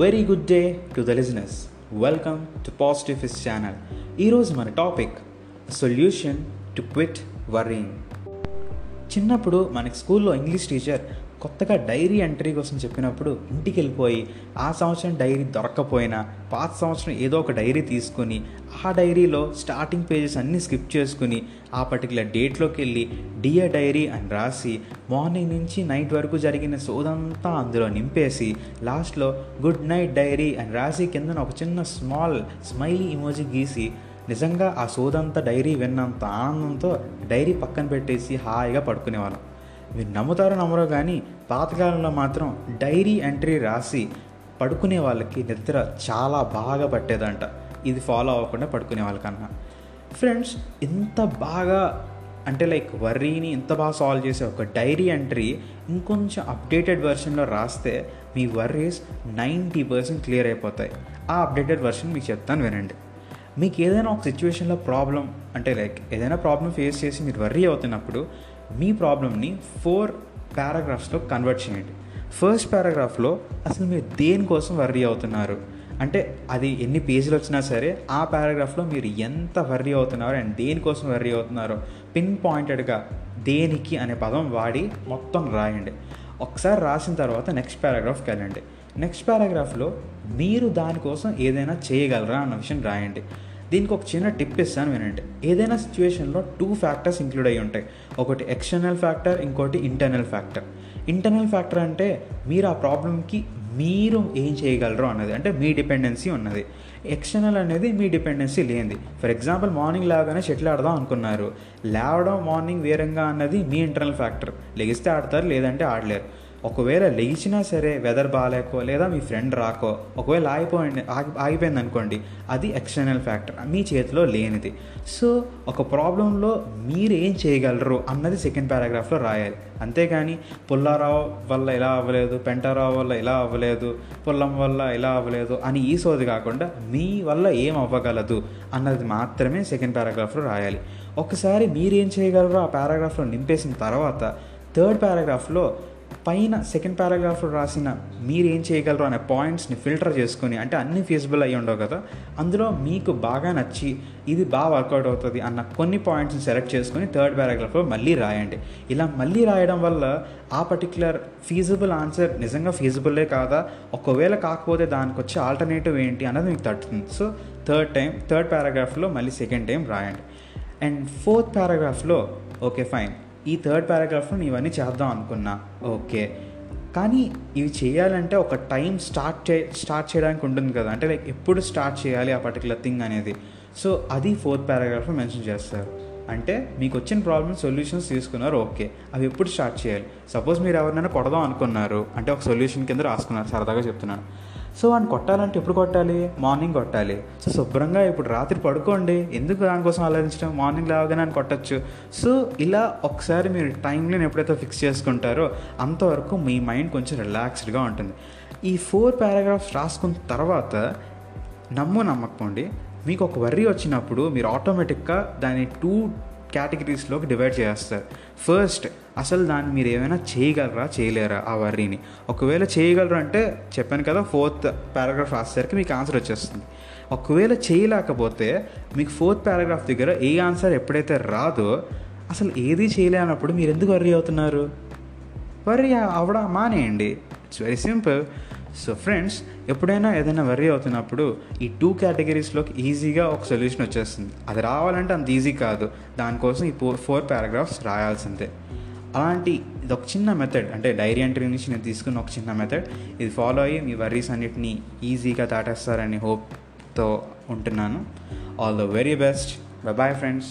Very good day to the listeners welcome to positive ఫిస్ channel ఈరోజు మన topic solution to quit worrying చిన్నప్పుడు మనకి స్కూల్లో ఇంగ్లీష్ టీచర్ కొత్తగా డైరీ ఎంట్రీ కోసం చెప్పినప్పుడు ఇంటికి వెళ్ళిపోయి ఆ సంవత్సరం డైరీ దొరకకపోయినా పాత సంవత్సరం ఏదో ఒక డైరీ తీసుకుని ఆ డైరీలో స్టార్టింగ్ పేజెస్ అన్నీ స్కిప్ చేసుకుని ఆ పర్టికులర్ డేట్లోకి వెళ్ళి డియర్ డైరీ అని రాసి మార్నింగ్ నుంచి నైట్ వరకు జరిగిన సోదంతా అందులో నింపేసి లాస్ట్లో గుడ్ నైట్ డైరీ అని రాసి కిందన ఒక చిన్న స్మాల్ స్మైలీ ఇమోజీ గీసి నిజంగా ఆ సోదంతా డైరీ విన్నంత ఆనందంతో డైరీ పక్కన పెట్టేసి హాయిగా పడుకునేవాళ్ళం. మీరు నమ్ముతారో నమ్మరో కానీ పాతకాలంలో మాత్రం డైరీ ఎంట్రీ రాసి పడుకునే వాళ్ళకి నిద్ర చాలా బాగా పట్టేదంట. ఇది ఫాలో అవ్వకుండా పడుకునే వాళ్ళకన్నా. ఫ్రెండ్స్ ఇంత బాగా అంటే లైక్ వర్రీని ఇంత బాగా సాల్వ్ చేసే ఒక డైరీ ఎంట్రీ ఇంకొంచెం అప్డేటెడ్ వెర్షన్లో రాస్తే మీ వర్రీస్ నైంటీ పర్సెంట్ క్లియర్ అయిపోతాయి. ఆ అప్డేటెడ్ వెర్షన్ మీకు చెప్తాను వినండి. మీకు ఏదైనా ఒక సిచ్యువేషన్లో ప్రాబ్లం అంటే లైక్ ఏదైనా ప్రాబ్లం ఫేస్ చేసి మీరు వర్రీ అవుతున్నప్పుడు మీ ప్రాబ్లమ్ని ఫోర్ పారాగ్రాఫ్స్లో కన్వర్ట్ చేయండి. ఫస్ట్ పారాగ్రాఫ్లో అసలు మీరు దేనికోసం వర్రీ అవుతున్నారు? అంటే అది ఎన్ని పేజీలు వచ్చినా సరే ఆ పారాగ్రాఫ్లో మీరు ఎంత వర్రీ అవుతున్నారో అండ్ దేనికోసం వర్రీ అవుతున్నారో పిన్ పాయింటెడ్గా దేనికి అనే పదం వాడి మొత్తం రాయండి. ఒకసారి రాసిన తర్వాత నెక్స్ట్ పారాగ్రాఫ్కి వెళ్ళండి. నెక్స్ట్ పారాగ్రాఫ్లో మీరు దానికోసం ఏదైనా చేయగలరా అన్న విషయం రాయండి. దీనికి ఒక చిన్న టిప్ ఇస్తాను వినండి. ఏదైనా సిచ్యువేషన్లో టూ ఫ్యాక్టర్స్ ఇంక్లూడ్ అయ్యి ఉంటాయి. ఒకటి ఎక్స్టర్నల్ ఫ్యాక్టర్ ఇంకోటి ఇంటర్నల్ ఫ్యాక్టర్ ఇంటర్నల్ ఫ్యాక్టర్ అంటే మీరు ఆ ప్రాబ్లంకి మీరు ఏం చేయగలరు అన్నది అంటే మీ డిపెండెన్సీ ఉన్నది. ఎక్స్టర్నల్ అనేది మీ డిపెండెన్సీ లేనిది. ఫర్ ఎగ్జాంపుల్ మార్నింగ్ లేవగానే షటిల్ ఆడదాం అనుకున్నారు. లేవడం మార్నింగ్ వేరంగా అన్నది మీ ఇంటర్నల్ ఫ్యాక్టర్ లెగిస్తే ఆడతారు లేదంటే ఆడలేరు. ఒకవేళ లేచినా సరే వెదర్ బాగాలేకో లేదా మీ ఫ్రెండ్ రాకో ఒకవేళ ఆగిపోయింది ఆగి ఆగిపోయింది అనుకోండి అది ఎక్స్టర్నల్ ఫ్యాక్టర్ మీ చేతిలో లేనిది. సో ఒక ప్రాబ్లంలో మీరు ఏం చేయగలరు అన్నది సెకండ్ పారాగ్రాఫ్లో రాయాలి. అంతేగాని పుల్లారావు వల్ల ఇలా అవ్వలేదు పెంటారావు వల్ల ఇలా అవ్వలేదు పుల్లం వల్ల ఇలా అవ్వలేదు అని ఈ సోది కాకుండా మీ వల్ల ఏం అవ్వగలదు అన్నది మాత్రమే సెకండ్ పారాగ్రాఫ్లో రాయాలి. ఒకసారి మీరేం చేయగలరో ఆ పారాగ్రాఫ్లో నింపేసిన తర్వాత థర్డ్ పారాగ్రాఫ్లో పైన సెకండ్ పారాగ్రాఫ్లో రాసిన మీరు ఏం చేయగలరు అనే పాయింట్స్ని ఫిల్టర్ చేసుకుని అంటే అన్ని ఫీజిబుల్ అయ్యి ఉండవు కదా అందులో మీకు బాగా నచ్చి ఇది బాగా వర్కౌట్ అవుతుంది అన్న కొన్ని పాయింట్స్ని సెలెక్ట్ చేసుకొని థర్డ్ పారాగ్రాఫ్లో మళ్ళీ రాయండి. ఇలా మళ్ళీ రాయడం వల్ల ఆ పర్టికులర్ ఫీజిబుల్ ఆన్సర్ నిజంగా ఫీజిబులే కాదా? ఒకవేళ కాకపోతే దానికి వచ్చే ఆల్టర్నేటివ్ ఏంటి అన్నది మీకు తట్టుతుంది. సో థర్డ్ టైం థర్డ్ పారాగ్రాఫ్లో మళ్ళీ సెకండ్ టైం రాయండి. అండ్ ఫోర్త్ పారాగ్రాఫ్లో ఓకే ఫైన్ ఈ థర్డ్ పారాగ్రాఫ్లో నేను ఇవన్నీ చేద్దాం అనుకున్నా. ఓకే. కానీ ఇవి చేయాలంటే ఒక టైం స్టార్ట్ చే స్టార్ట్ చేయడానికి ఉంటుంది కదా. అంటే లైక్ ఎప్పుడు స్టార్ట్ చేయాలి ఆ పర్టికులర్ థింగ్ అనేది. సో అది ఫోర్త్ పారాగ్రాఫ్లో మెన్షన్ చేస్తారు. అంటే మీకు వచ్చిన ప్రాబ్లమ్ సొల్యూషన్స్ తీసుకున్నారు ఓకే. అవి ఎప్పుడు స్టార్ట్ చేయాలి? సపోజ్ మీరు ఎవరినైనా కొడదాం అనుకున్నారు. అంటే ఒక సొల్యూషన్ కింద రాసుకున్నారు సరదాగా చెప్తున్నాను. సో వాడిని కొట్టాలంటే ఎప్పుడు కొట్టాలి? మార్నింగ్ కొట్టాలి. సో శుభ్రంగా ఇప్పుడు రాత్రి పడుకోండి. ఎందుకు దానికోసం ఆలోచించడం? మార్నింగ్ లేవగానే అని కొట్టచ్చు. సో ఇలా ఒకసారి మీరు టైంని ఎప్పుడైతే ఫిక్స్ చేసుకుంటారో అంతవరకు మీ మైండ్ కొంచెం రిలాక్స్డ్గా ఉంటుంది. ఈ ఫోర్ పారాగ్రాఫ్స్ రాసుకున్న తర్వాత నమ్ము నమ్మకపోండి మీకు ఒక వర్రీ వచ్చినప్పుడు మీరు ఆటోమేటిక్గా దాన్ని టూ కేటగిరీస్లోకి డివైడ్ చేస్తారు. ఫస్ట్ అసలు దాన్ని మీరు ఏమైనా చేయగలరా చేయలేరా ఆ వర్రీని? ఒకవేళ చేయగలరు అంటే చెప్పాను కదా ఫోర్త్ పారాగ్రాఫ్ రాసేసరికి మీకు ఆన్సర్ వచ్చేస్తుంది. ఒకవేళ చేయలేకపోతే మీకు ఫోర్త్ పారాగ్రాఫ్ దగ్గర ఏ ఆన్సర్ ఎప్పుడైతే రాదో అసలు ఏది చేయలేనప్పుడు మీరు ఎందుకు వర్రీ అవుతున్నారు? వర్రీ అవడం మానేయండి. It's very simple so friends ఎప్పుడైనా ఏదైనా వర్రీ అవుతున్నప్పుడు ఈ టూ కేటగిరీస్లోకి ఈజీగా ఒక సొల్యూషన్ వచ్చేస్తుంది. అది రావాలంటే అంత ఈజీ కాదు. దానికోసం ఈ ఫోర్ ఫోర్ పారాగ్రాఫ్స్ రాయాల్సిందే. అలాంటి ఇది ఒక చిన్న మెథడ్ అంటే డైరీ ఎంట్రీ నుంచి నేను తీసుకున్న ఒక చిన్న మెథడ్ ఇది ఫాలో అయ్యి మీ వర్రీస్ అన్నిటిని ఈజీగా దాటేస్తారని హోప్తో ఉంటున్నాను. All the very best bye friends